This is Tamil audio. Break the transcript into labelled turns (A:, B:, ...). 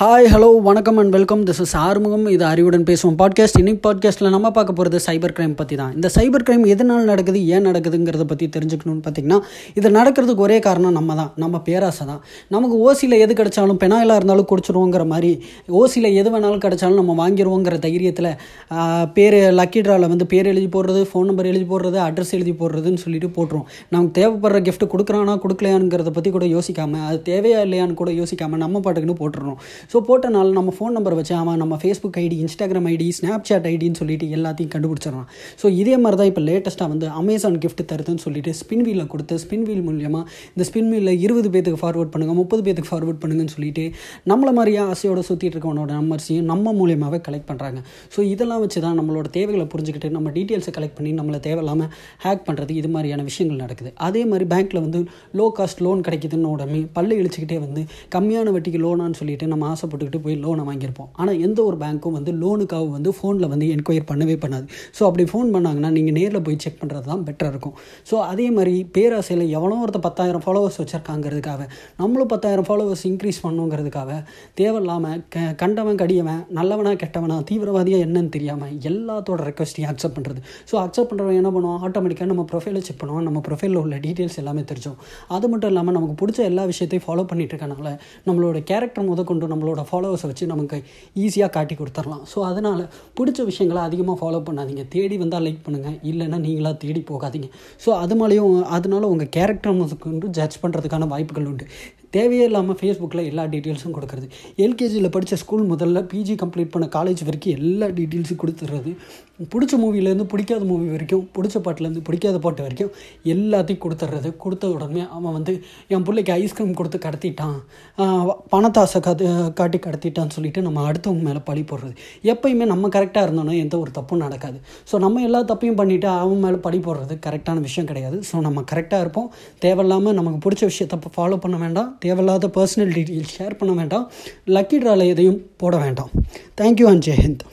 A: ஹாய் ஹலோ வணக்கம் and welcome this is Arumugam. இது அறிவுடன் பேசுவோம் பாட்காஸ்ட் இன்னைக்கு பாட்காஸ்ட்டில் நம்ம பார்க்க போகிறது சைபர் கிரைம் பற்றி தான் இந்த சைபர் கிரைம் எதனால் நடக்குது ஏன் நடக்குதுங்கிறத பற்றி தெரிஞ்சுக்கணும்னு பார்த்தீங்கன்னா இது நடக்கிறதுக்கு ஒரே காரணம் நம்ம தான் நம்ம பேராசை தான் நமக்கு ஓசியில் எது கிடைச்சாலும் பெனாயிலாக இருந்தாலும் குடிச்சிருவோங்கிற மாதிரி ஓசியில் எது வேணாலும் கிடைச்சாலும் நம்ம வாங்கிடுவோங்கிற தைரியத்தில் பேர் லக்கி ட்ராவில் வந்து பேர் எழுதி போடுறது ஃபோன் நம்பர் எழுதி போடுறது அட்ரஸ் எழுதி போடுறதுன்னு சொல்லிட்டு போட்டுருவோம். நமக்கு தேவைப்படுற கிஃப்ட் கொடுக்குறானா கொடுக்கலையானுங்கிறத பற்றி கூட யோசிக்காமல் அது தேவையா இல்லையான்னு கூட யோசிக்காமல் நம்ம பாட்டுக்குன்னு போட்டுருறோம் ஸோ போட்டனால நம்ம ஃபோன் நம்பர் வச்சு அவன் நம்ம Facebook ID Instagram ID Snapchat ஐடின்னு சொல்லிட்டு எல்லாத்தையும் கண்டுபிடிச்சிடலாம் ஸோ இதே மாதிரி தான் இப்போ லேட்டஸ்ட்டாக வந்து அமேசான் கிஃப்ட் தருதுன்னு சொல்லிட்டு ஸ்பின் வீலில் கொடுத்து ஸ்பின் வீல் மூலியமாக இந்த ஸ்பின் வீலில் இருபது பேத்துக்கு ஃபார்வர்ட் பண்ணுங்கள் முப்பது பேத்துக்கு ஃபார்வர்ட் பண்ணுங்கன்னு சொல்லிட்டு நம்மள மாதிரியே ஆசையோட சுற்றிட்டு இருக்கவனோட நம்பர்ஸையும் நம்ம மூலியமாகவே கலெக்ட் பண்ணுறாங்க ஸோ இதெல்லாம் வச்சு தான் நம்மளோட தேவைகளை புரிஞ்சுக்கிட்டு நம்ம டீட்டெயில்ஸை கலெக்ட் பண்ணி நம்மளை தேவையில்லாமல் ஹேக் பண்ணுறது இது மாதிரியான விஷயங்கள் நடக்குது. அதே மாதிரி பேங்க்கில் வந்து லோ காஸ்ட் லோன் கிடைக்குதுன்னு உடனே பல்லு இழிச்சிக்கிட்டே வந்து கம்மியான வட்டிக்கு லோனான்னு சொல்லிட்டு நம்ம ஆசைப்பட்டுக்கிட்டு போய் லோனை வாங்கியிருப்போம். ஆனால் எந்த ஒரு பேங்க்கும் வந்து லோனுக்காக வந்து ஃபோனில் வந்து என்கொயர் பண்ணவே பண்ணாது. ஸோ அப்படி ஃபோன் பண்ணாங்கன்னா நீங்கள் நேரில் போய் செக் பண்ணுறது தான் பெட்டராக இருக்கும். ஸோ அதே மாதிரி பேராசையில் எவ்வளோ ஒருத்த பத்தாயிரம் ஃபாலோவர்ஸ் வச்சுருக்காங்கிறதுக்காக நம்மளும் பத்தாயிரம் ஃபாலோவர்ஸ் இன்க்ரீஸ் பண்ணுங்கிறதுக்காக தேவையில்லாமல் க கண்டவன் கடியவன் நல்லவனா கெட்டவனா தீவிரவாதியாக என்னன்னு தெரியாமல் எல்லாத்தோட ரெக்வஸ்ட்டையும் அக்செப்ட் பண்ணுறது ஸோ அக்செப்ட் பண்ணுறவன் என்ன பண்ணுவோம் ஆட்டோமேட்டிக்காக நம்ம ப்ரொஃபைலை செக் பண்ணுவோம் நம்ம ப்ரொஃபைலில் உள்ள டீட்டெயில்ஸ் எல்லாமே தெரிஞ்சோம் அது மட்டும் இல்லாமல் நமக்கு பிடிச்ச எல்லா விஷயத்தையும் ஃபாலோ பண்ணிட்டு இருக்கனால நம்மளோட கேரக்டர் முதற்கொண்டு நம்மளோட ஃபாலோவர்ஸை வச்சு நமக்கு ஈஸியாக காட்டி கொடுத்துடலாம். ஸோ அதனால் பிடிச்ச விஷயங்களை அதிகமாக ஃபாலோ பண்ணாதீங்க. தேடி வந்தால் லைக் பண்ணுங்கள் இல்லைன்னா நீங்களாக தேடி போகாதீங்க. ஸோ அது மேலேயும் அதனால உங்கள் கேரக்டர் முதற்கொண்டு ஜட்ஜ் பண்ணுறதுக்கான வாய்ப்புகள் உண்டு. தேவையே இல்லாமல் ஃபேஸ்புக்கில் எல்லா டீட்டெயில்ஸும் கொடுக்குறது. எல்கேஜியில் படித்த ஸ்கூல் முதல்ல பிஜி கம்ப்ளீட் பண்ண காலேஜ் வரைக்கும் எல்லா டீட்டெயில்ஸும் கொடுத்துட்றது பிடிச்ச மூவிலேருந்து பிடிக்காத மூவி வரைக்கும் பிடிச்ச பாட்டிலேருந்து பிடிக்காத பாட்டு வரைக்கும் எல்லாத்தையும் கொடுத்துட்றது கொடுத்த உடனே அவன் வந்து என் பிள்ளைக்கு ஐஸ்கிரீம் கொடுத்து கடத்திட்டான். பணத்தாசை காத்து காட்டி கடத்திட்டான்னு சொல்லிட்டு நம்ம அடுத்தவங்க மேலே பழி போடுறது. எப்பயுமே நம்ம கரெக்டாக இருந்தோன்னா எந்த ஒரு தப்பும் நடக்காது. ஸோ நம்ம எல்லா தப்பையும் பண்ணிவிட்டு அவன் மேலே பழி போடுறது கரெக்டான விஷயம் கிடையாது. ஸோ நம்ம கரெக்டாக இருப்போம். தேவையில்லாமல் நமக்கு பிடிச்ச விஷயத்தை ஃபாலோ பண்ண வேண்டாம். தேவையில்லாத பர்சனல் டீட்டெயில்ஸ் ஷேர் பண்ண வேண்டாம். லக்கி ட்ராவில் எதையும் போட வேண்டாம். Thank you and Jai Hind